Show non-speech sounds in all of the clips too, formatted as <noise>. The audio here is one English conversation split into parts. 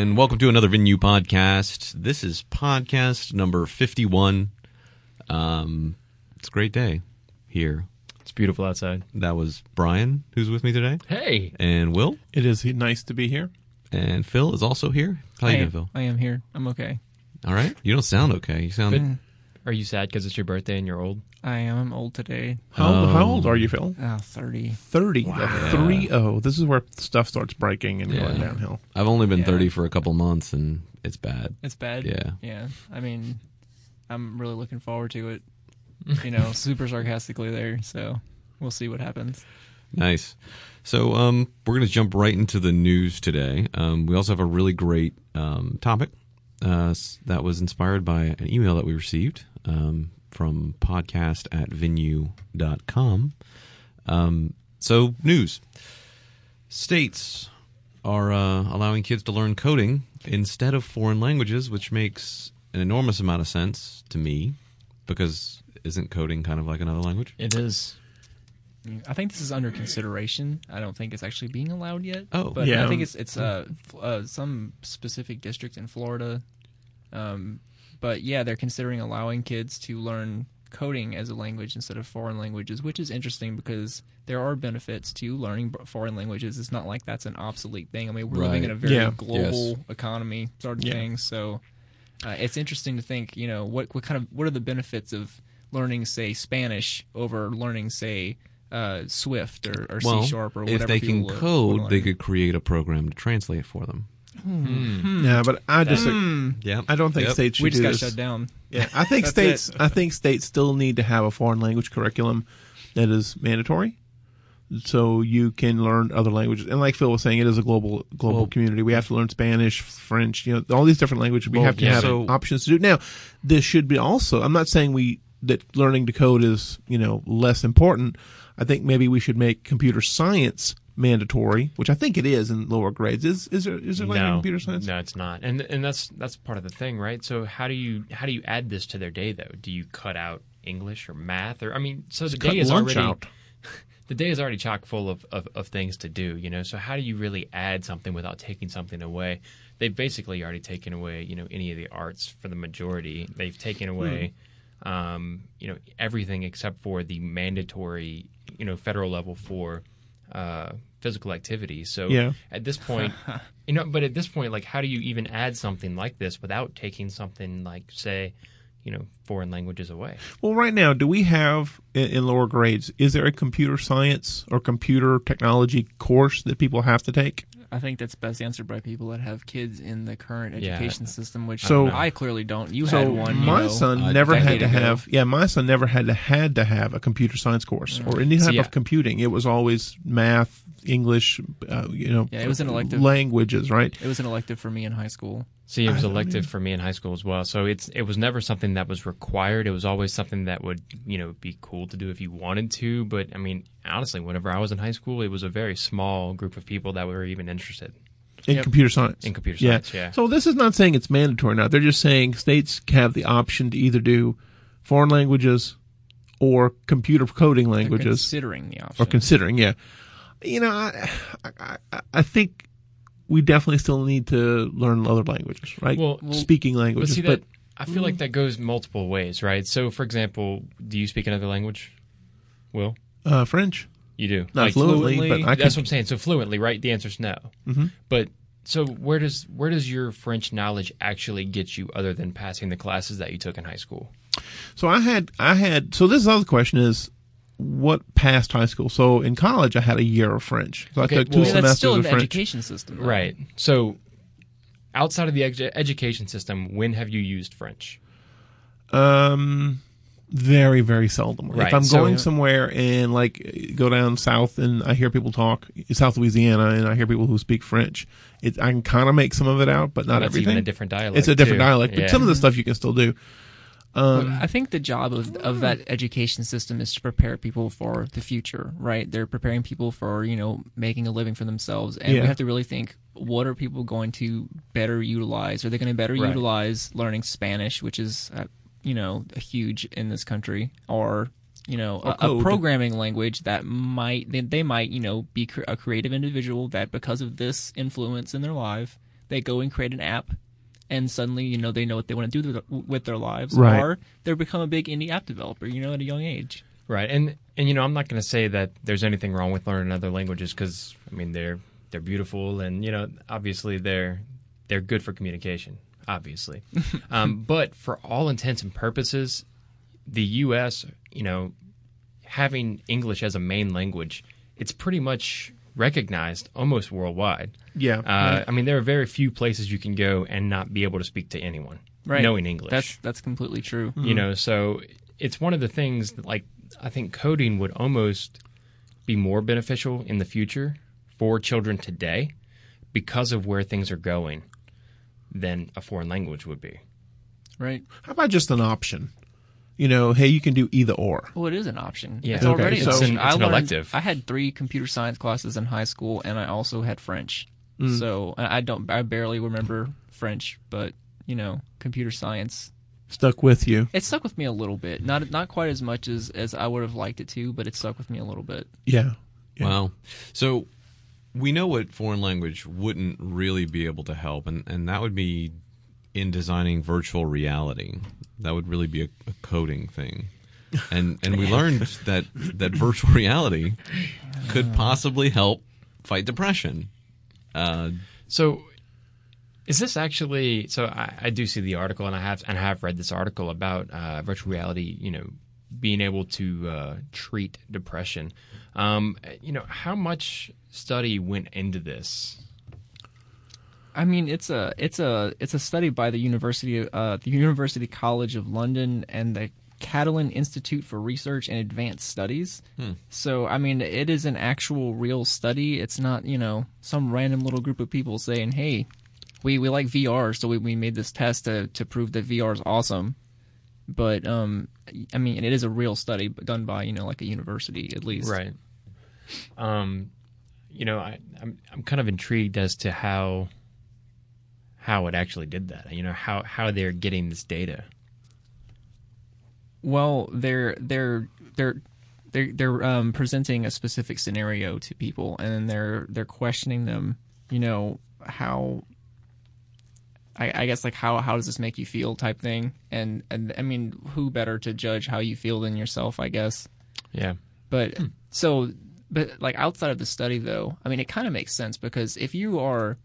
and welcome to another Venue podcast. This is podcast number 51. Um, it's a great day here. It's beautiful outside. That was Brian, who's with me today, Hey. and Will, It is nice to be here. and Phil is also here. How are you I doing, am, Phil? I am here. I'm okay. All right. You don't sound okay. You sound. Good. Are you sad because it's your birthday and you're old? I am. I'm old today. How, how Um, old are you, Phil? Ah, 30. 30. A 3 0. This is where stuff starts breaking and going downhill. I've only been Yeah. 30 for a couple months, and it's bad. It's bad. Yeah. Yeah. I mean, I'm really looking forward to it. You know, <laughs> super sarcastically there. So we'll see what happens. Nice. So um, we're going to jump right into the news today. Um, we also have a really great um, topic uh, that was inspired by an email that we received um, from podcast at venue.com. Um, so, news. States are uh, allowing kids to learn coding instead of foreign languages, which makes an enormous amount of sense to me because isn't coding kind of like another language? It is. I think this is under consideration. I don't think it's actually being allowed yet. Oh. but Yeah. I think it's it's uh, uh some specific district in Florida. Um, but yeah, they're considering allowing kids to learn coding as a language instead of foreign languages, which is interesting because there are benefits to learning foreign languages. It's not like that's an obsolete thing. I mean, we're living in a very Yeah. global Yes. economy sort of Yeah. thing. So uh, it's interesting to think, you know, what what kind of what are the benefits of learning, say, Spanish over learning, say, uh, Swift or, or well, C sharp or whatever. if they can code, they could create a program to translate for them. Hmm. Hmm. Yeah, but I just hmm. Yeah, I don't think Yep. states should we just do got this. shut down. Yeah, I think <laughs> states. it. I think states still need to have a foreign language curriculum that is mandatory, so you can learn other languages. And like Phil was saying, it is a global global Well- community. We have to learn Spanish, French, you know, all these different languages. We Well, have to yeah. have So- options to do. Now, this should be also. I'm not saying we that learning to code is you know less important. I think maybe we should make computer science mandatory, which I think it is in lower grades. Is is there is there like no, computer science? no, it's not. And and that's that's part of the thing, right? So how do you how do you add this to their day though? Do you cut out English or math or I mean, so the Cut day is already out. <laughs> the day is already chock full of, of, of things to do, you know. So how do you really add something without taking something away? They've basically already taken away, you know, any of the arts for the majority. They've taken away, um, you know, everything except for the mandatory, you know, federal level for uh, physical activity. So Yeah. at this point, <laughs> you know, but at this point, like, how do you even add something like this without taking something like, say, you know, foreign languages away? Well, right now, do we have in, in lower grades? Is there a computer science or computer technology course that people have to take? I think that's best answered by people that have kids in the current Yeah. education system, which So- I clearly don't. You so had one. you my know. son a never had decade to ago. have. Yeah, my son never had to had to have a computer science course or any So, type yeah. of computing. It was always math, English, uh, you know, Yeah, it was an elective. languages, right? It was an elective for me in high school. See, it was I- elective for me in high school as well. So it's it was never something that was required. It was always something that would you know be cool to do if you wanted to. But I mean, honestly, whenever I was in high school, it was a very small group of people that were even interested In Yep. computer science. in computer science. Yeah. So this is not saying it's mandatory now. They're just saying states have the option to either do foreign languages or computer coding They're languages. considering the option. or considering. Yeah, you know, I, I, I- I think we definitely still need to learn other languages, right? Well- speaking But languages, see but I feel like that goes multiple ways, right? So, for example, do you speak another language? Will uh, French, you do? not Like, fluently, fluently? but I That's what I'm saying. So fluently, right? The answer is no. Mm-hmm. But so where does where does your French knowledge actually get you, other than passing the classes that you took in high school? So I had, I had. So this other question is, what passed high school? So in college, I had a year of French. So Okay, I took two well- I mean, that's still of in the French. education system, though. Right. So outside of the edu- education system, when have you used French? Um, very very seldom. Right, If I'm so- going somewhere and like go down south and I hear people talk South Louisiana and I hear people who speak French, it I can kind of make some of it out, but not That's everything. even a different dialect. it's a different too. dialect, but Yeah. some of the stuff you can still do. Um, I think the job of, of that education system is to prepare people for the future, right? They're preparing people for, you know, making a living for themselves. And Yeah. we have to really think what are people going to better utilize? Are they going to better Right. utilize learning Spanish, which is, uh, you know, a huge in this country, or you know, a, a programming language that might they, they might you know be cr- a creative individual that because of this influence in their life they go and create an app, and suddenly you know they know what they want to do with- with their lives, Right. or they become a big indie app developer. You know, at a young age. Right, and and you know, I'm not going to say that there's anything wrong with learning other languages because I mean they're they're beautiful and you know obviously they're they're good for communication, obviously. <laughs> um, but for all intents and purposes, the U.S. you know having English as a main language, it's pretty much recognized almost worldwide. Yeah. Uh, I mean, there are very few places you can go and not be able to speak to anyone Right. knowing English That's that's completely true. you know so it's one of the things that like i think coding would almost be more beneficial in the future for children today because of where things are going than a foreign language would be Right. How about just an option? You know, hey, you can do either or. Well, it is an option. Yeah. it's Okay, already so- an option. It's an- I it's an learned- elective. I had three computer science classes in high school, and I also had French. Mm. So I I don't, I barely remember French, but you know, computer science. Stuck with you. It stuck with me a little bit. Not not quite as much as as I would have liked it to, but it stuck with me a little bit. Yeah. Yeah. Wow. So we know what foreign language wouldn't really be able to help, and, and that would be in designing virtual reality. That would really be a, a coding thing. And and we learned that that virtual reality could possibly help fight depression. Uh, so is this actually so I, I do see the article and i have and i have read this article about uh, virtual reality you know being able to uh, treat depression um, you know how much study went into this I mean, it's a it's a it's a study by the University uh, the University College of London and the Catalan Institute for Research and Advanced Studies. So, I mean, it is an actual real study. It's not you know some random little group of people saying, "Hey, we, we like VR, so we, we made this test to to prove that VR is awesome." But um, I mean, it is a real study done by you know like a university at least. Right. Um, you know, I, I'm I'm kind of intrigued as to how how it actually did that. You know, how how they're getting this data. Well, they're they're they're they're they're um, presenting a specific scenario to people, and they're they're questioning them. You know how. I, I guess like how how does this make you feel type thing, and and I mean who better to judge how you feel than yourself, I guess. Yeah. But so, but like outside of the study, though, I mean, it kind of makes sense because if you are,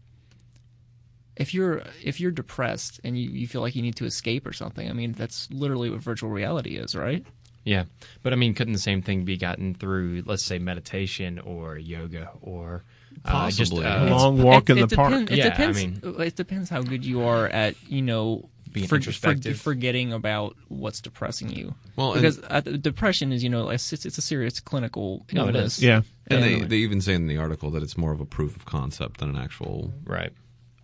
if you're if you're depressed and you, you feel like you need to escape or something, I mean, that's literally what virtual reality is, right? Yeah. But I mean, couldn't the same thing be gotten through, let's say, meditation or yoga or uh, just Possibly. uh, A long walk in it, the it park. It Yeah, I depends. mean- it depends how good you are at you know Being for, introspective. forgetting about what's depressing you. Well, and- because uh, depression is you know it's, it's a serious clinical No, it is. illness. is. Yeah. and they, they even say in the article that it's more of a proof of concept than an actual right.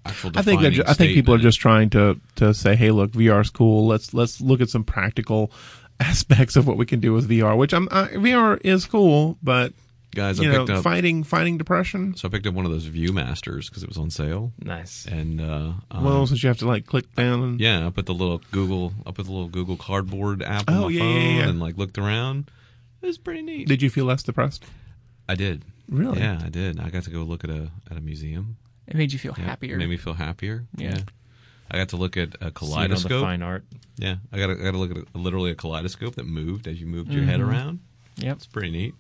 Actual. I think they're ju- I think people are just trying to to say, hey, look, VR is cool. Let's let's look at some practical <laughs> aspects of what we can do with VR. Which I'm uh, VR is cool, but guys. I you know, picked up fighting fighting depression. so I picked up one of those ViewMasters because it was on sale, Nice. and uh, um, Well, since you have to like click down and Yeah, I put the little Google, I put the little Google Cardboard app on Oh, my yeah, phone yeah, yeah. and like looked around. It was pretty neat. did you feel less depressed? I did. Really? Yeah, I did. I got to go look at a at a museum. It made you feel Yeah, happier. Made me feel happier. Yeah. I got to look at a Seeing all the kaleidoscope. fine art. Yeah, I got to, got to look at a, literally a kaleidoscope that moved as you moved your head Mm-hmm. around. Yep. It's pretty neat.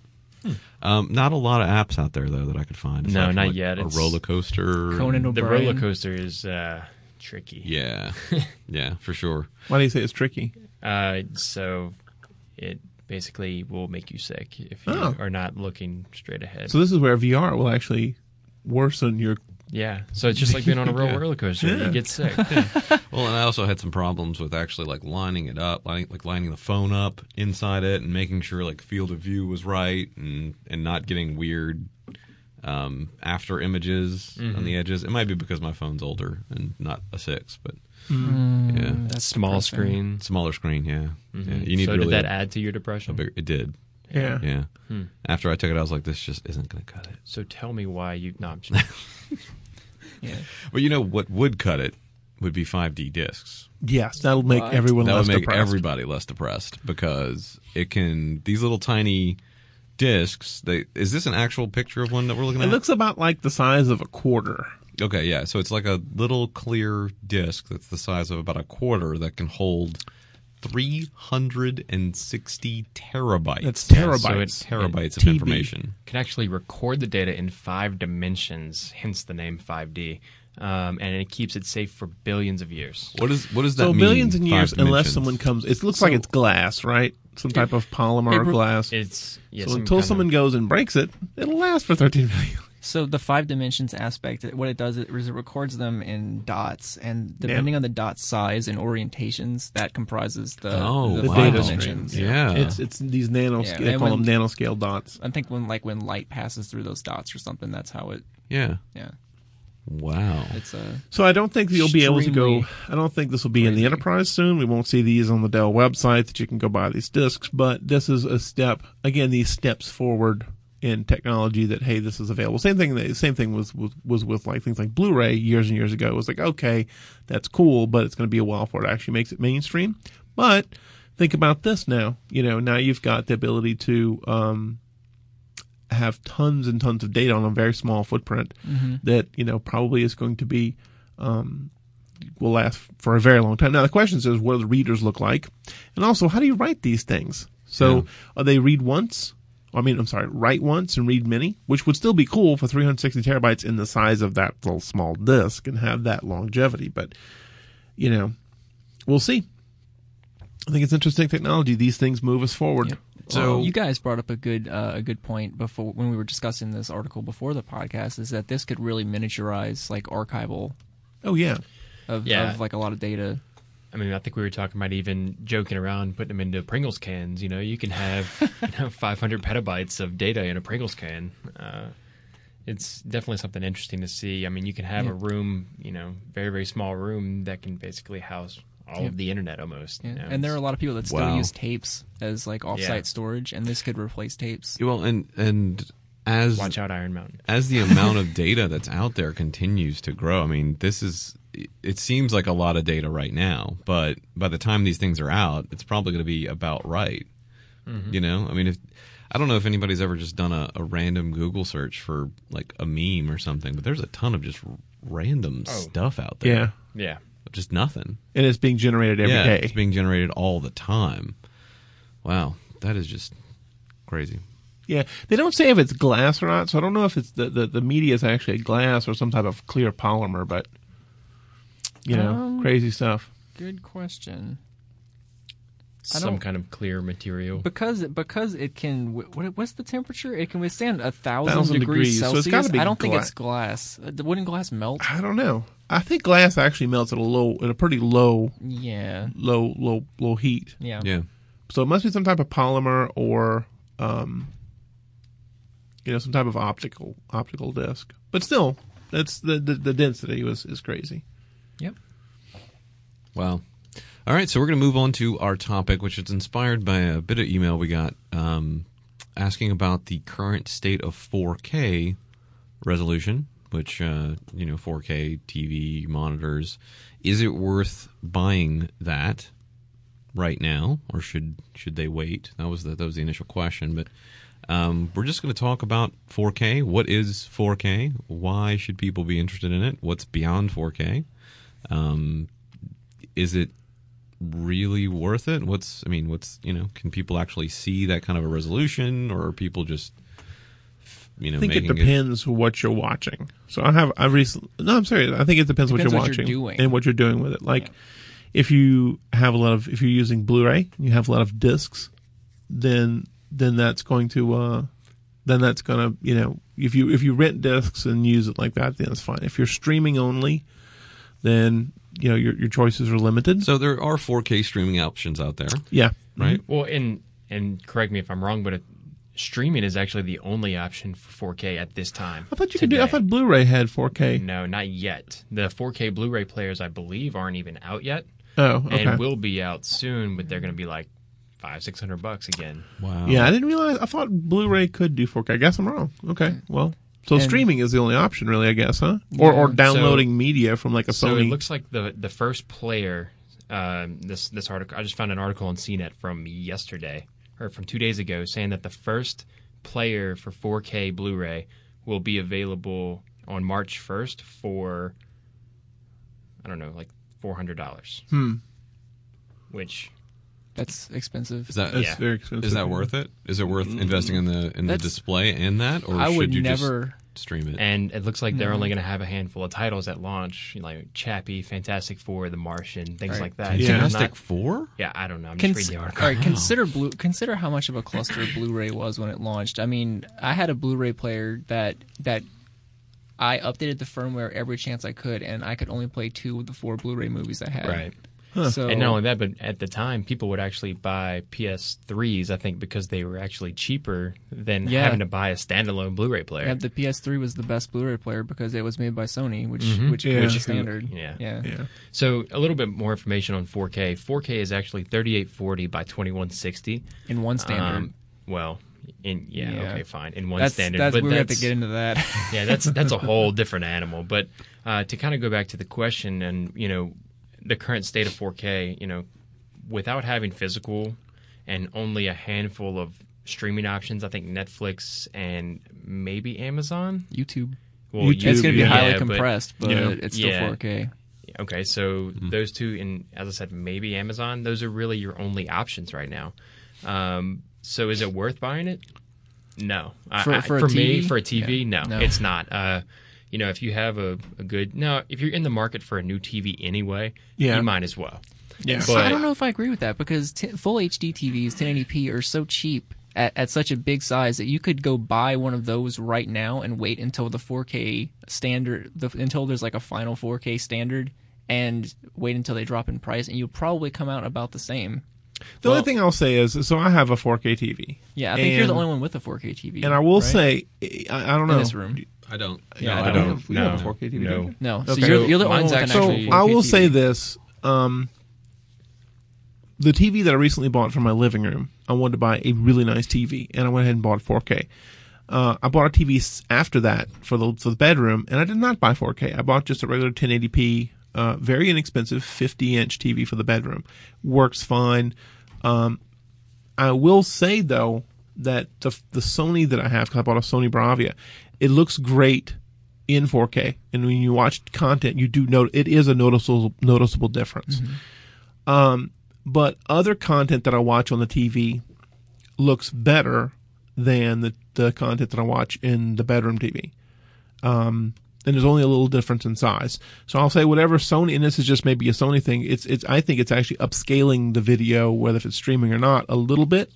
Um, not a lot of apps out there though that I could find. No, aside not like, yet. A It's- roller coaster. Conan and- The roller coaster is uh, tricky. Yeah, <laughs> yeah, for sure. Why do you say it's tricky? Uh, so it basically will make you sick if you Oh. are not looking straight ahead. So this is where VR will actually worsen your. Yeah. So it's just like being on a <laughs> real Yeah. roller coaster. Yeah. You get sick. <laughs> Well, and I also had some problems with actually like lining it up, lining, like lining the phone up inside it, and making sure like field of view was right, and and not getting weird um, after images on Mm-hmm. the edges. It might be because my phone's older and not a six, but Mm. yeah, That's Small depressing. screen. smaller screen. Yeah, Mhm. yeah. You need so really did that a, add to your depression? bigger. It did. Yeah. Yeah. Hmm. After I took it, I was like, this just isn't going to cut it. So tell me why you. No, I'm just, <laughs> Yeah. But you know what would cut it would be 5D discs. Yes, that'll make What? everyone that less would make depressed. everybody less depressed because it can these little tiny discs they is this an actual picture of one that we're looking It at It looks about like the size of a quarter. Okay, yeah. So it's like a little clear disc that's the size of about a quarter that can hold 360 terabytes. That's Yeah, terabytes. so it's- terabytes of TB. information. can actually record the data in five dimensions, hence the name 5D, um, and it keeps it safe for billions of years. What is what does that so mean? billions in five years, unless someone comes. It looks like it's glass, right? Some type of polymer or it- glass. It's yeah, so some until kind of- someone goes and breaks it, it'll last for 13 million. So the five dimensions aspect, what it does is it records them in dots, and depending on the dot size and orientations, that comprises the, Oh, the The five data dimensions. stream. Yeah. It's it's these nano. Yeah, they and call when- them nanoscale dots. I think when like when light passes through those dots or something, that's how it. Yeah. Yeah, Wow. it's a. So I don't think you'll be able to go. I don't think this will be in the enterprise soon. We won't see these on the Dell website that you can go buy these discs. But this is a step. Again, these steps forward in technology. That hey, this is available. Same thing. Same thing was was, was with like things like Blu-ray years and years ago. It was like okay, that's cool, but it's going to be a while before it actually makes it mainstream. But think about this now. You know, now you've got the ability to. Um, have tons and tons of data on a very small footprint that you know probably is going to be um, will last for a very long time. Now the question is, what do the readers look like, and also how do you write these things? So Yeah. are they read once? I mean, I'm sorry, write once and read many, which would still be cool for 360 terabytes in the size of that little small disk and have that longevity. But you know, we'll see. I think it's interesting technology. These things move us forward. Yep. So- you guys brought up a good uh, a good point before when we were discussing this article before the podcast is that this could really miniaturize like archival Oh yeah, of, Yeah. of like a lot of data. I mean, I think we were talking about even joking around, putting them into Pringles cans. You know, you can have <laughs> you know 500 petabytes of data in a Pringles can. Uh, it's definitely something interesting to see. I mean, you can have Yeah. a room, you know, very very small room that can basically house all Yeah. of the internet almost. Yeah. you know, and there are a lot of people that still Wow. use tapes as like offsite Yeah. storage, and this could replace tapes. Well, and and as watch out Iron Mountain. as the amount of data that's out there continues to grow, I mean, this is it seems like a lot of data right now, but by the time these things are out, it's probably going to be about right. Mm-hmm. You know, I mean, if I don't know if anybody's ever just done a, a random Google search for like a meme or something, but there's a ton of just random Oh. stuff out there. yeah, Yeah, just nothing. and it's being generated every yeah, day. it's being generated all the time. Wow, that is just crazy. Yeah, they don't say if it's glass or not, so I don't know if it's the, the, the media is actually glass or some type of clear polymer, but you know, Um, crazy stuff. Good question. Some kind of clear material. Because it, because it can what, what's the temperature? It can withstand a thousand, Thousand degrees, degrees, so it's Celsius. gotta be I don't think it's glass. Uh, Wouldn't glass melt? I don't know. I think glass actually melts at a low, at a pretty low, Yeah, low, low, low heat. yeah, Yeah. So it must be some type of polymer or, um, you know, some type of optical optical disc. But still, that's the the, the density was is crazy. Yep. Wow. All right, so we're going to move on to our topic, which is inspired by a bit of email we got um, asking about the current state of 4K resolution, which, uh, you know, 4K TV monitors. Is it worth buying that right now, or should should they wait? That was the, that was the initial question, but um, we're just going to talk about 4K. What is 4K? Why should people be interested in it? What's beyond 4K? Um, is it really worth it? What's I mean, what's you know, can people actually see that kind of a resolution, or are people just you know I think it making depends what you're watching. So I have I recently no, I'm sorry. I think it depends, Depends what you're what you're watching doing. and what you're doing with it. Like Yeah. if you have a lot of if you're using Blu-ray, you have a lot of discs, then then that's going to uh then that's going to, you know, if you if you rent discs and use it like that, then it's fine. If you're streaming only, then you know your your choices are limited. So there are 4K streaming options out there, yeah. right? Mm-hmm. Well, and and correct me if I'm wrong, but it, streaming is actually the only option for 4K at this time. I thought you could do I thought Blu-ray had 4K. No, not yet. The 4K Blu-ray players, I believe, aren't even out yet, Oh, okay. and will be out soon. But they're going to be like five, six hundred bucks again. Wow. Yeah, I didn't realize. I thought Blu-ray could do 4K. I guess I'm wrong. Okay, well, so And- streaming is the only option, really. I guess, huh? Or or Yeah. downloading media from like a So Sony. it looks like the the first player. Um, this this article, I just found an article on CNET from yesterday or from two days ago, saying that the first player for 4K Blu-ray will be available on March 1st for I don't know, like four hundred dollars. Hmm. Which That's expensive. Is that That's Yeah. very expensive. is that worth it? Is it worth investing in the in the display and that, or I should would you never. just stream it? and it looks like they're No. only mm-hmm. going to have a handful of titles at launch, like Chappie, Fantastic Four, The Martian, things Right. like that. Yeah. So I'm Fantastic not- Four? yeah, I don't know. I'm Cons- just reading the article. right, consider <laughs> blue. Consider how much of a cluster Blu-ray was when it launched. I mean, I had a Blu-ray player that that I updated the firmware every chance I could, and I could only play two of the four Blu-ray movies I had. Right. So And not only that, but at the time, people would actually buy PS3s, I think, because they were actually cheaper than Yeah. having to buy a standalone Blu-ray player. yeah, the PS3 was the best Blu-ray player because it was made by Sony, which Mhm. which Yeah. was Which- standard. yeah. yeah. Yeah. So a little bit more information on 4K. 4K is actually 3840 by 2160. in one standard. Um, well, in yeah, Yeah. okay, fine, in one that's standard. that's but we're have to get into that. <laughs> yeah, that's that's a <laughs> whole different animal. But uh, to kind of go back to the question, and you know, the current state of 4K, you know, without having physical and only a handful of streaming options, I think Netflix and maybe Amazon. YouTube. Well, YouTube, It's going to be yeah, highly but- compressed, but you know, it's still yeah. 4K. Okay, so those two, and as I said, maybe Amazon. Those are really your only options right now. Um, so is it worth buying it? No. For- I- for a me, TV? for a TV, Yeah. no, No. it's not. Uh, you know, if you have a, a good now, if you're in the market for a new TV anyway, Yeah. you might as well. Yeah. But- I don't know if I agree with that because t- full HD TVs, 1080p, are so cheap at, at such a big size that you could go buy one of those right now and wait until the 4K standard, the, until there's like a final 4K standard, and wait until they drop in price, and you'll probably come out about the same. The Well- only thing I'll say is, so I have a 4K TV. Yeah, I think you're the only one with a 4K TV. And I will right? say, I, I don't know. in this room. I don't. Yeah, no, I I don't. don't. have- we don't have a No. 4K TV. No. do we? No, so you're, you're the only Mine's one actually- actual So I will TV. say this: um, the TV that I recently bought for my living room, I wanted to buy a really nice TV, and I went ahead and bought 4K. Uh, I bought a TV after that for the for the bedroom, and I did not buy 4K. I bought just a regular 1080p, uh, very inexpensive 50 inch TV for the bedroom. Works fine. Um, I will say though that the the Sony that I have, 'cause I bought a Sony Bravia, it looks great in 4K, and when you watch content, you do note it is a noticeable noticeable difference. Um, but other content that I watch on the TV looks better than the the content that I watch in the bedroom TV. Um, and there's only a little difference in size. So I'll say whatever Sony, and this is just maybe a Sony thing. It's it's I think it's actually upscaling the video, whether if it's streaming or not, a little bit.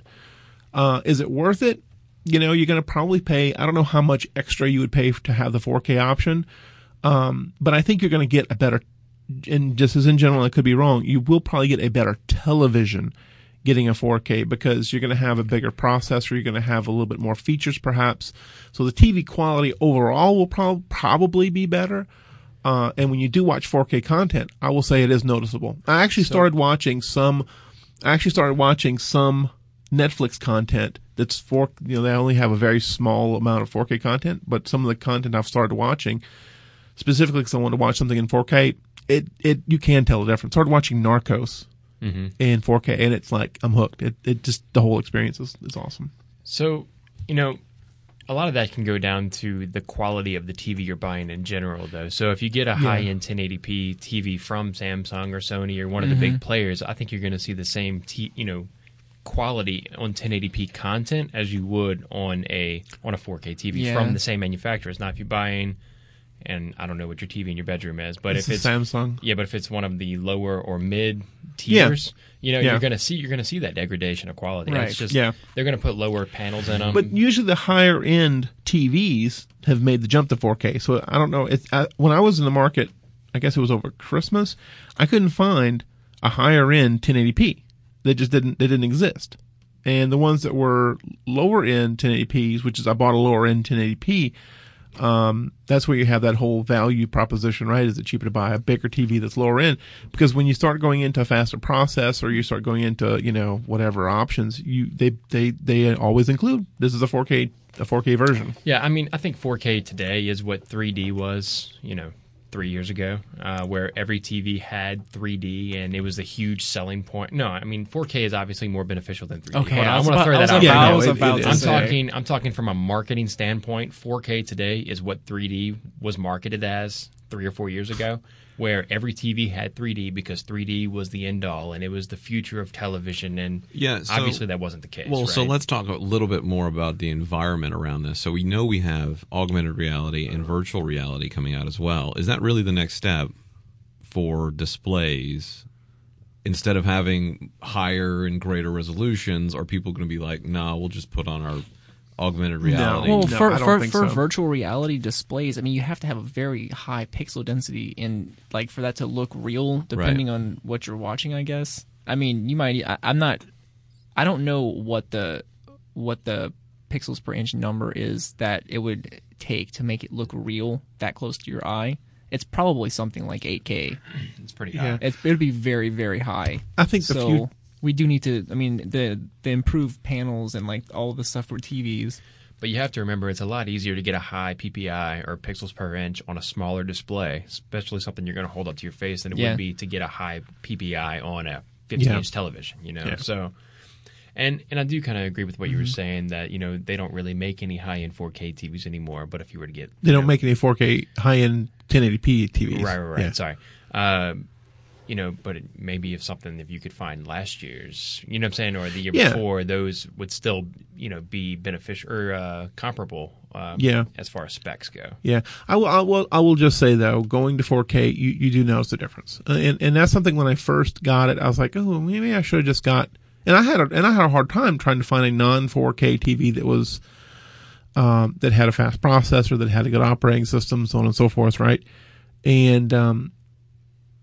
Uh, is it worth it? You know, you're going to probably pay. I don't know how much extra you would pay to have the 4K option, um, but I think you're going to get a better. And just as in general, I could be wrong. You will probably get a better television getting a 4K because you're going to have a bigger processor. You're going to have a little bit more features, perhaps. So the TV quality overall will prob- probably be better. Uh, and when you do watch 4K content, I will say it is noticeable. I actually started watching some. I actually started watching some Netflix content that's for you know they only have a very small amount of 4K content, but some of the content I've started watching specifically because I want to watch something in 4K. It it you can tell the difference. Started watching Narcos Mm-hmm. in 4K, and it's like I'm hooked. It it just the whole experience is, is awesome. So, you know, a lot of that can go down to the quality of the TV you're buying in general, though. So if you get a high-end 1080p TV from Samsung or Sony or one of the big players, I think you're going to see the same, t- you know, quality on 1080p content as you would on a on a 4K TV Yeah. from the same manufacturers. Now, if you're buying, and I don't know what your TV in your bedroom is, but It's if it's Samsung. yeah, but if it's one of the lower or mid Yeah. tiers, you know, Yeah. you're gonna see you're gonna see that degradation of quality. Right. It's just Yeah. they're gonna put lower panels in them. But usually the higher end TVs have made the jump to 4K. So I don't know. It's I, when I was in the market, I guess it was over Christmas. I couldn't find a higher end 1080p. They just didn't. They didn't exist. And the ones that were lower end 1080ps, which is I bought a lower end 1080p. Um, that's where you have that whole value proposition, right? Is it cheaper to buy a bigger TV that's lower end? Because when you start going into a faster process or you start going into, you know, whatever options, you, they, they, they always include this is a 4K, a 4K version. yeah, I mean, I think 4K today is what 3D was, you know, three years ago, uh, where every TV had 3D and it was a huge selling point. No, I mean 4K is obviously more beneficial than 3D. Okay, I going to throw that out. Yeah, right no, now. I was about I'm talking. I'm talking from a marketing standpoint. 4K today is what 3D was marketed as three or four years ago, where every TV had 3D because 3D was the end all and it was the future of television. And Yeah, so- obviously that wasn't the case. Well, so let's talk a little bit more about the environment around this. So we know we have augmented reality and virtual reality coming out as well. Is that really the next step for displays? Instead of having higher and greater resolutions, are people going to be like, "Nah, we'll just put on our augmented reality"? Well, No, for I don't for, think for so. virtual reality displays, I mean, you have to have a very high pixel density in like for that to look real, depending on what you're watching. I guess. I mean, you might. I, I'm not. I don't know what the what the pixels per inch number is that it would take to make it look real that close to your eye. It's probably something like 8K. it's pretty Yeah. high. It would be very very high. I think the so. We do need to. I mean, the the improved panels and like all the stuff for TVs. But you have to remember it's a lot easier to get a high PPI or pixels per inch on a smaller display, especially something you're going to hold up to your face than it Yeah. would be to get a high PPI on a 15 Yeah. inch television. You know, Yeah. so. And and I do kind of agree with what you were Mm-hmm. saying that you know they don't really make any high end 4K TVs anymore. But if you were to get they don't know, make any 4K high end 1080p TVs. Right, right, right. Yeah. Sorry. Um, you know, but maybe if something, if you could find last year's, you know what I'm saying, or the year Yeah. before, those would still, you know, be beneficial or uh, comparable um, Yeah. as far as specs go. Yeah, I will. I will. I will just say though, going to 4K, you, you do notice the difference, Uh, and and that's something when I first got it, I was like, oh, maybe I should have just got. And I had a, and I had a hard time trying to find a non 4K TV that was um, that had a fast processor, that had a good operating system, so on and so forth, right? And um,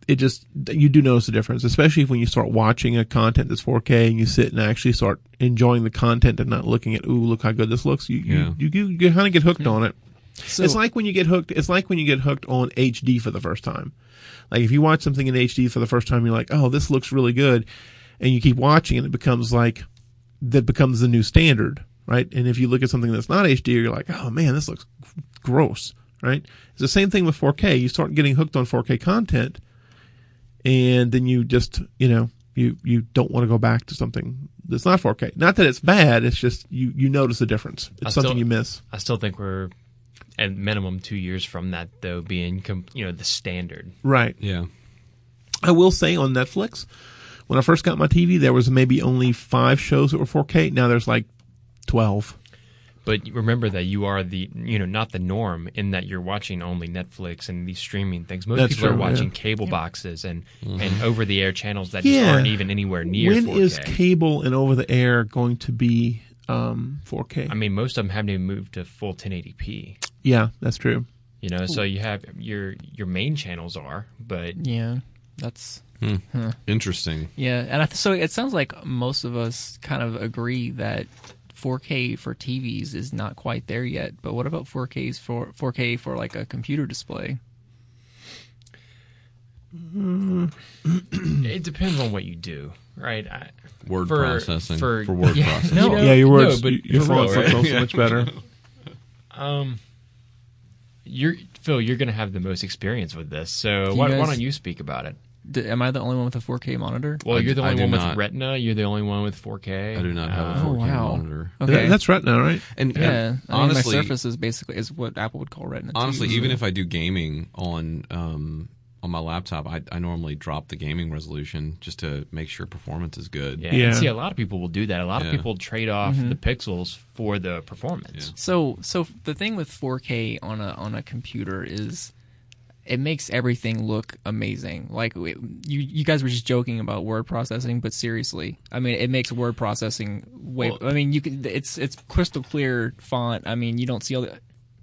it just you do notice the difference, especially when you start watching a content that's 4K and you sit and actually start enjoying the content and not looking at, ooh, look how good this looks. You Yeah. you, you, you kind of get hooked on it. So, it's like when you get hooked. It's like when you get hooked on HD for the first time. Like if you watch something in HD for the first time, you're like, "Oh, this looks really good," and you keep watching, and it becomes like that becomes the new standard, right? And if you look at something that's not HD, you're like, "Oh man, this looks gross," right? It's the same thing with 4K. You start getting hooked on 4K content, and then you just, you know, you you don't want to go back to something that's not 4K. Not that it's bad. It's just you you notice the difference. It's I something you miss. I still think we're at minimum two years from that, though, being, com- you know, the standard. Right. yeah. I will say on Netflix, when I first got my TV, there was maybe only five shows that were 4K. Now there's like 12. But remember that you are the, you know, not the norm in that you're watching only Netflix and these streaming things. Most That's people are watching yeah. cable boxes and, Mm-hmm. and over the air channels that Yeah. just aren't even anywhere near When 4K. is cable and over the air going to be um, 4K? I mean, most of them haven't even moved to full 1080p. yeah, that's true. You know, so you have your your main channels are, but yeah, that's Interesting. yeah, and I th- so it sounds like most of us kind of agree that 4K for TVs is not quite there yet. But what about 4Ks for 4K for like a computer display? it depends on what you do, right? I, Word For- processing for- for, word <laughs> yeah. processing. No, yeah, your no, words, but your for real, look right? so- so much better. <laughs> um, you're Phil. You're going to have the most experience with this, so you why, why don't you speak about it? D- am I the only one with a 4K monitor? Well, I you're the I only do one not. with Retina. You're the only one with 4K. I do not have a Uh, 4K Oh, wow. monitor. Okay, That- that's Retina, right? And, yeah. and I mean, honestly, my Surface is basically is what Apple would call Retina. too, honestly, so- even if I do gaming on um, on my laptop, I, I normally drop the gaming resolution just to make sure performance is good. Yeah. Yeah. See, a lot of people will do that. A lot Yeah. of people trade off the pixels for the performance. So so the thing with 4K on a on a computer is it makes everything look amazing. Like we- you you guys were just joking about word processing, but seriously, I mean it makes word processing way. Well- I mean you can it's it's crystal clear font. I mean you don't see all the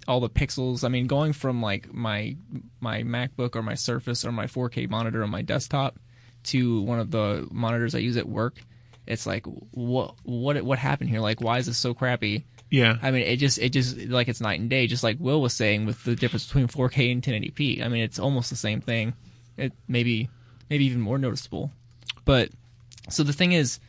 all the pixels. I mean going from like my my MacBook or my Surface or my 4K monitor on my desktop to one of the monitors I use at work. It's like what what what happened here? Like why is this so crappy? Yeah. I mean, it just it just like it's night and day. Just like Will was saying with the difference between 4K and 1080p. I mean, it's almost the same thing. It maybe maybe even more noticeable. But so the thing is,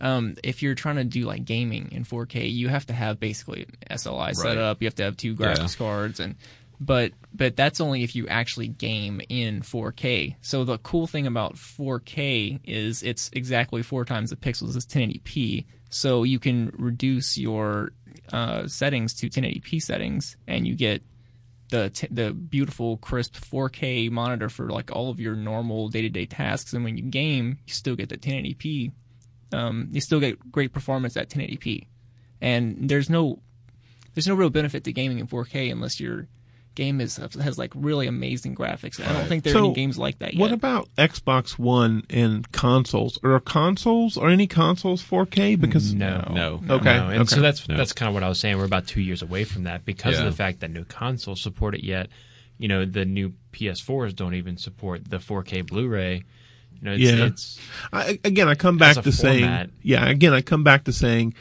um, if you're trying to do like gaming in 4K, you have to have basically SLI set up. You have to have two graphics cards, and but but that's only if you actually game in 4K. So the cool thing about 4K is it's exactly four times the pixels as 1080p. So you can reduce your uh, settings to 1080p settings, and you get the t- the beautiful crisp 4K monitor for like all of your normal day to day tasks. And when you game, you still get the 1080p. Um, you still get great performance at 1080p, and there's no there's no real benefit to gaming in 4K unless your game is has like really amazing graphics. I don't Right. think there are So, any games like that yet. What about Xbox One and consoles? Are consoles are any consoles 4K? Because No, No. Okay, No. And okay. so that's No. that's kind of what I was saying. We're about two years away from that because Yeah. of the fact that no consoles support it yet. You know, the new PS4s don't even support the 4K Blu-ray. You know, it's, Yeah. it's I, again, I come back As a to saying, yeah, again, I come back to saying,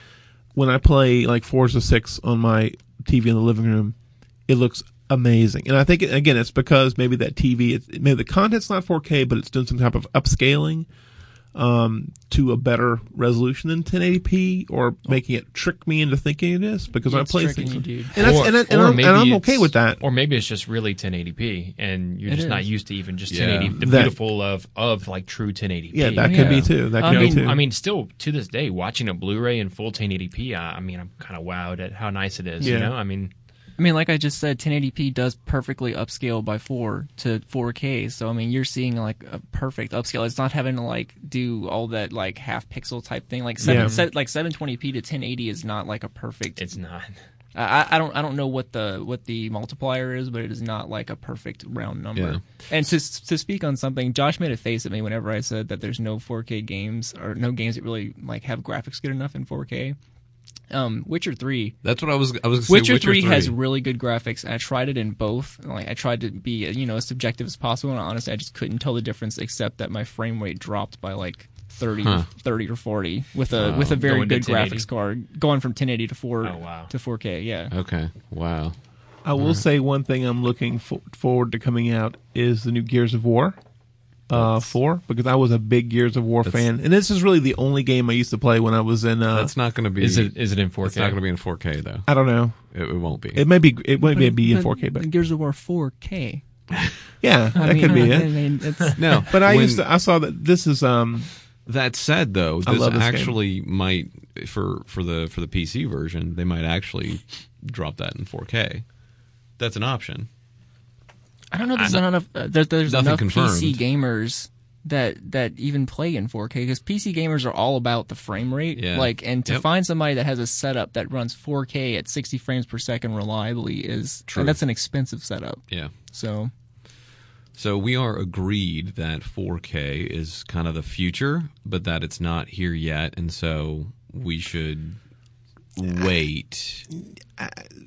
when I play like Forza Six on my TV in the living room, it looks amazing. And I think again, it's because maybe that TV, it's, maybe the content's not 4K, but it's doing some type of upscaling um, to a better resolution than 1080p, or making it trick me into thinking it is because I play things. You, and, or, and, I, and, I'm, and I'm okay with that. Or maybe it's just really 1080p, and you're It just not used to even just Yeah. 1080. The That- beautiful of of like true 1080p. Yeah, that Yeah. could be too. That I could I be mean, too. I mean, still to this day, watching a Blu-ray in full 1080p, I, I mean, I'm kind of wowed at how nice it is. Yeah. You know, I mean, I mean, like I just said, 1080p does perfectly upscale by four to 4K. So I mean, you're seeing like a perfect upscale. It's not having to like do all that like half pixel type thing. Like seven, Yeah. se- like 720p to 1080 is not like a perfect. it's not. I, I don't I don't know what the what the multiplier is, but it is not like a perfect round number. Yeah. And to to speak on something, Josh made a face at me whenever I said that there's no 4K games or no games that really like have graphics good enough in 4K. Um, Witcher three That's what I was. I was. Gonna Witcher, say, 3 has really good graphics. and I tried it in both. Like I tried to be you know as subjective as possible, and honestly, I just couldn't tell the difference except that my frame rate dropped by like 30, Huh. 30 or forty with a with a very good graphics card, going from 1080 to four Oh, wow. to 4K. Yeah, Okay. Wow. I will say one thing I'm looking fo- forward to coming out is the new Gears of War uh, 4 because I was a big Gears of War fan. And this is really the only game I used to play when I was in uh That's not going to be. Is it is it in 4K? It's not going to be in 4K though. I don't know. It, it won't be. It may be it might be in 4K but Gears of War 4K. <laughs> yeah, that mean, could be I it. mean, it's, <laughs> no, But I when- used to, I saw that this is um That said, though, I this love this game. actually might for for the for the PC version, they might actually drop that in 4K. That's an option. I don't know. There's not enough. Uh, there, there's enough confirmed. PC gamers that that even play in 4K because PC gamers are all about the frame rate. Yeah. Like, and to Yep. find somebody that has a setup that runs 4K at 60 frames per second reliably is True. and that's an expensive setup. Yeah. So So we are agreed that 4K is kind of the future, but that it's not here yet, and so we should wait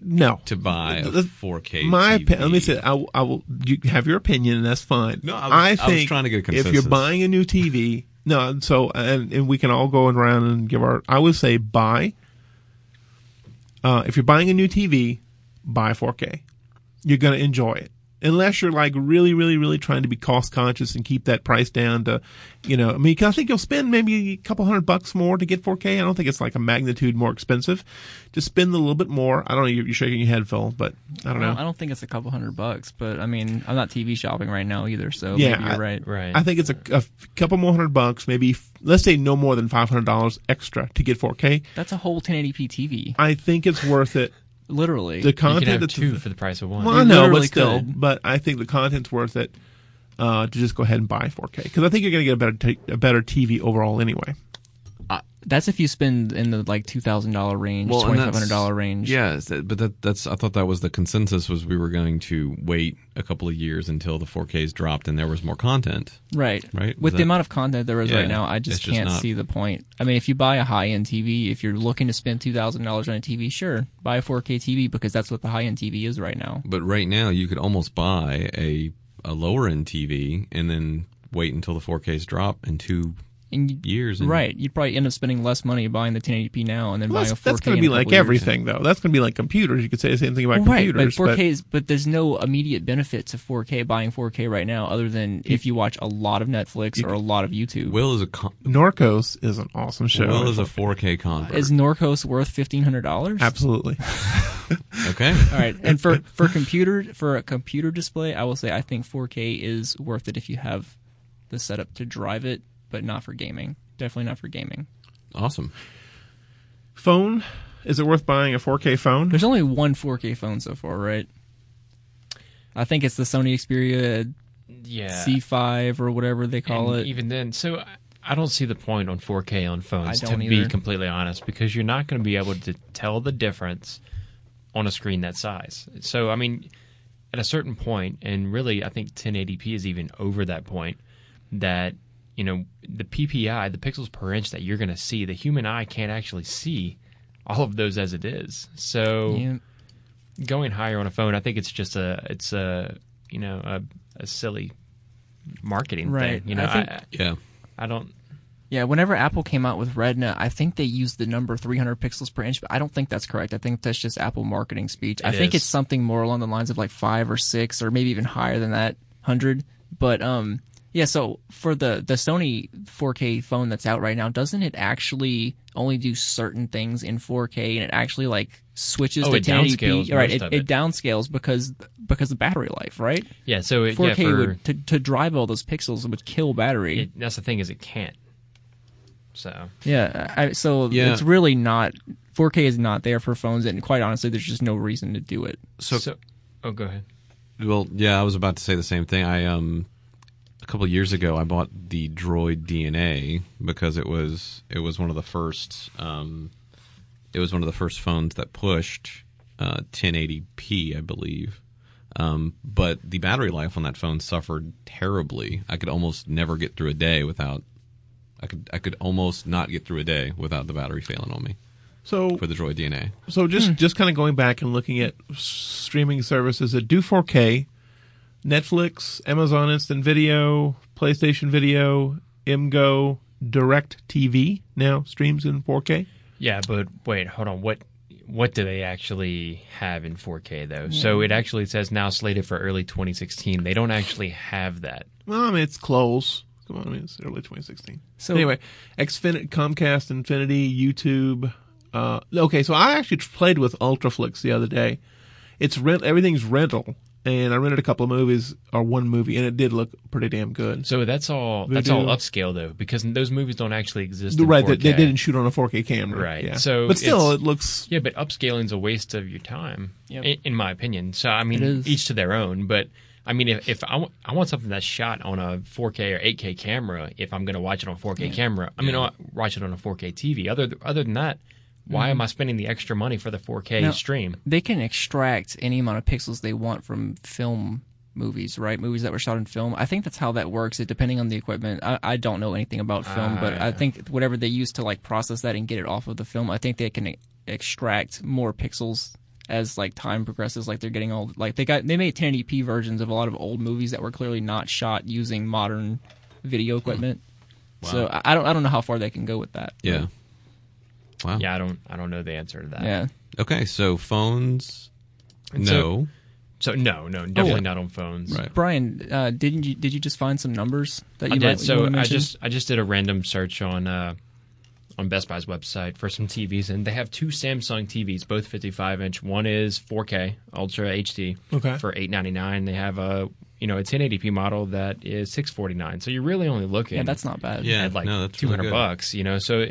no. to buy a The- 4K. My TV. opinion, let me say, I, will- I will. You have your opinion, and that's fine. No, I was- I was think trying to get a if you're buying a new TV, <laughs> no. So and, and we can all go around and give our. I would say buy. Uh, if you're buying a new TV, buy 4K. You're gonna enjoy it. Unless you're like really, really, really trying to be cost conscious and keep that price down to, you know, I mean, 'cause I think you'll spend maybe a couple hundred bucks more to get 4K. I don't think it's like a magnitude more expensive. Just spend a little bit more. I don't know. You're, you're shaking your head, Phil, but I don't know. I don't think it's a couple hundred bucks, but I mean, I'm not TV shopping right now either. So Yeah, maybe you're I- right. Right. I think it's a, a couple more hundred bucks, maybe let's say no more than five hundred dollars extra to get 4K. That's a whole 1080p TV, I think it's worth it. Literally. The you can content have that's two for the price of one. well, I You know, but still, could. but I think the content's worth it uh, to just go ahead and buy 4K because I think you're going to get a better t- a better TV overall anyway. That's if you spend in the like two thousand dollar range, Well, and twenty five hundred dollar range. Yeah, but that, that's I thought that was the consensus was we were going to wait a couple of years until the 4Ks dropped and there was more content. Right. Right? With the amount of content there is Yeah, right now, I just can't not- see the point. I mean, if you buy a high end TV, if you're looking to spend two thousand dollars on a TV, sure, buy a 4K TV because that's what the high end TV is right now. But right now you could almost buy a a lower end TV and then wait until the 4Ks drop in two And you, years. And right, you'd probably end up spending less money buying the 1080p now and then Well, buying a 4K. that's going to be like couple years. everything, though. That's going to be like computers. You could say the same thing about Well, right, but computers. 4K is, but there's no immediate benefit to 4K buying 4K right now, other than if you watch a lot of Netflix or a lot of YouTube. Will is a con- Narcos is an awesome show. Will is a 4K convert. is Narcos worth fifteen hundred dollars? Absolutely. <laughs> <laughs> Okay. All right, and for for computer for a computer display, I will say I think 4K is worth it if you have the setup to drive it, but not for gaming. Definitely not for gaming. Awesome. Phone. Is it worth buying a 4K phone? There's only one 4K phone so far, right? I think it's the Sony Xperia Yeah. Z5 or whatever they call And it. Even then, so I- I don't see the point on 4K on phones, to don't be completely honest, because you're not going to be able to tell the difference on a screen that size. So, I mean, at a certain point, and really, I think 1080p is even over that point, that, you know, the PPI, the pixels per inch that you're going to see, the human eye can't actually see all of those as it is. So, Yeah. going higher on a phone, I think it's just a, it's a, you know, a, a silly marketing Right. thing. You know, I think- I, Yeah. I don't. Yeah, whenever Apple came out with Retina, I think they used the number 300 pixels per inch, but I don't think that's correct. I think that's just Apple marketing speech. I think is. it's something more along the lines of like 5 or 6 or maybe even higher than that, 100. But um yeah, so for the the Sony 4K phone that's out right now, doesn't it actually only do certain things in 4K and it actually like switches Oh, to it 1080p? downscales right, most it, of it it. downscales because because of battery life, right? Yeah, so it, 4K yeah, for, would to, to drive all those pixels would kill battery. it, that's the thing is it can't. So Yeah, I, so Yeah. it's really not 4K is not there for phones, and quite honestly, there's just no reason to do it. So, so oh, go ahead. well, yeah, I was about to say the same thing. I um a couple of years ago I bought the Droid DNA because it was it was one of the first um it was one of the first phones that pushed uh 1080p, I believe. Um, but the battery life on that phone suffered terribly. I could almost never get through a day without. I could I could almost not get through a day without the battery failing on me So for the Droid DNA. So just just kind of going back and looking at streaming services that do 4K, Netflix, Amazon Instant Video, PlayStation Video, MGO, DirecTV now streams in 4K. Yeah, but wait, hold on. What what do they actually have in 4K though? So it actually says now slated for early 2016. They don't actually have that. Well, I mean it's close. Come on, I mean it's early 2016. So anyway, Xfinity, Comcast, Infinity, YouTube. Uh, okay, so I actually played with Ultraflix the other day. It's rent. Everything's rental, and I rented a couple of movies or one movie, and it did look pretty damn good. So that's all that's all upscale though, because those movies don't actually exist. In right, 4K. they, they didn't shoot on a 4K camera. Right, Yeah. so but still, it looks. Yeah, but upscaling's a waste of your time, Yep. in, in my opinion. So I mean, each to their own. But I mean, if, if I, w- I want something that's shot on a 4K or 8K camera, if I'm going to watch it on 4K camera, I mean, I'll watch it on a 4K TV. Other other than that, why am I spending the extra money for the 4K Now- stream? they can extract any amount of pixels they want from film movies, right? Movies that were shot in film. I think that's how that works. It depending on the equipment. I, I don't know anything about film, but I Ah. think whatever they use to like process that and get it off of the film, I think they can e- extract more pixels as like time progresses. Like they're getting old. like they got they made 1080p versions of a lot of old movies that were clearly not shot using modern video equipment. So I, I don't I don't know how far they can go with that. Yeah. Wow. Yeah, I don't I don't know the answer to that. Yeah. Okay, so phones. And no. so- So no, no, definitely yeah. not on phones. right. Brian, uh, didn't you did you just find some numbers that you I might. So you I just I just did a random search on uh, on Best Buy's website for some TVs, and they have two Samsung TVs, both 55 inch. One is 4K Ultra HD Okay. for 899. They have a you know a 1080p model that is 649. So you're really only looking yeah, that's not bad. Yeah. at like no, 200 really bucks. You know, so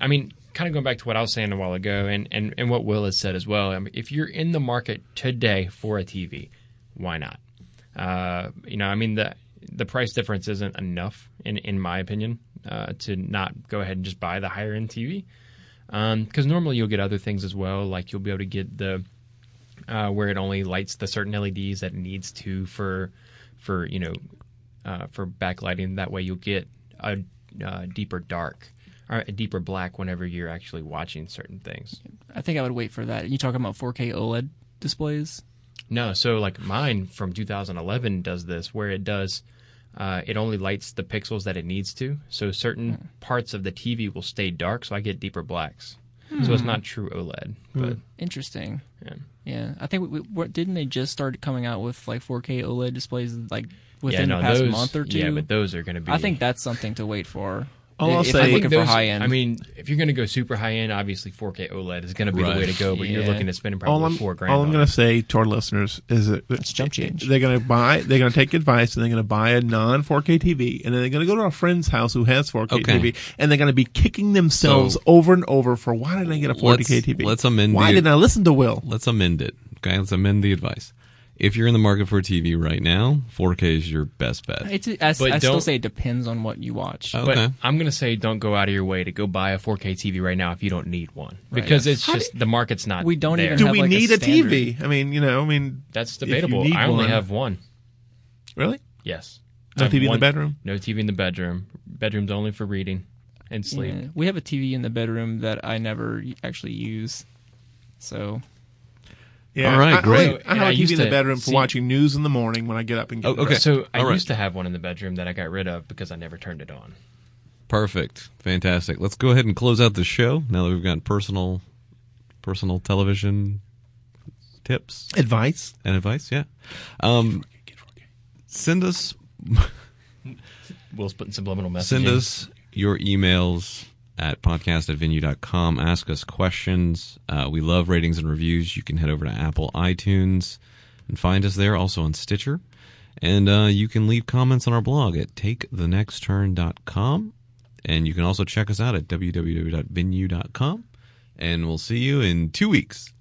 I mean, kind of going back to what I was saying a while ago, and and and what Will has said as well. I mean, if you're in the market today for a TV, why not? Uh, you know, I mean the the price difference isn't enough in in my opinion uh, to not go ahead and just buy the higher end TV. Because normally you'll get other things as well, like you'll be able to get the uh, where it only lights the certain LEDs that it needs to for for you know uh, for backlighting. That way you'll get a, uh deeper dark a deeper black whenever you're actually watching certain things. I think I would wait for that. You talking about 4K OLED displays? No, so like mine from 2011 does this, where it does, uh, it only lights the pixels that it needs to. So certain hmm. parts of the TV will stay dark, so I get deeper blacks. So it's hmm. not true OLED, hmm. but Interesting. yeah. Yeah, I think we, we, what, didn't they just start coming out with like 4K OLED displays like yeah, within no, the past those, month or two? Yeah, but those are going to be. I think that's something to wait for. All I'll If say- I'm I think looking for those- high end. I mean, if you're going to go super high end, obviously 4K OLED is going to be Right. the way to go. But you're looking at spending all probably I'm four grand. all I'm going to say to our listeners is that It's jump change. They're going to buy. They're going to take advice, and they're going to buy a non 4K TV, and then they're going to go to a friend's house who has 4K Okay. TV, and they're going to be kicking themselves So- over and over for why didn't I get a 4K TV? let's amend Why the- didn't I listen to Will? Let's amend it. Okay, let's amend the advice. If you're in the market for a TV right now, 4K is your best bet. It's, I, But I still say it depends on what you watch. Oh. But Okay. I'm going to say don't go out of your way to go buy a 4K TV right now if you don't need one because it's How just the market's not. We don't there. even Do have, we like, need a, standard. TV? I mean, you know, I mean, That's debatable. I only one- have one. really? Yes. No I have TV in the bedroom. No TV in the bedroom. Bedroom's only for reading and sleep. Yeah. We have a TV in the bedroom that I never actually use. So Yeah. All right, I, great. I, I have I a TV in the to bedroom for see- watching news in the morning when I get up and get Oh, okay. So I All right. used to have one in the bedroom that I got rid of because I never turned it on. Perfect. Fantastic. Let's go ahead and close out the show now that we've got personal personal television tips Advice. and advice. Yeah. Um, send us Will's putting subliminal messages. send us your emails at podcast at venue.com. Ask us questions. Uh, we love ratings and reviews. You can head over to Apple iTunes and find us there, also on Stitcher. And uh, you can leave comments on our blog at takethenextturn.com. And you can also check us out at www.venue.com. And we'll see you in two weeks.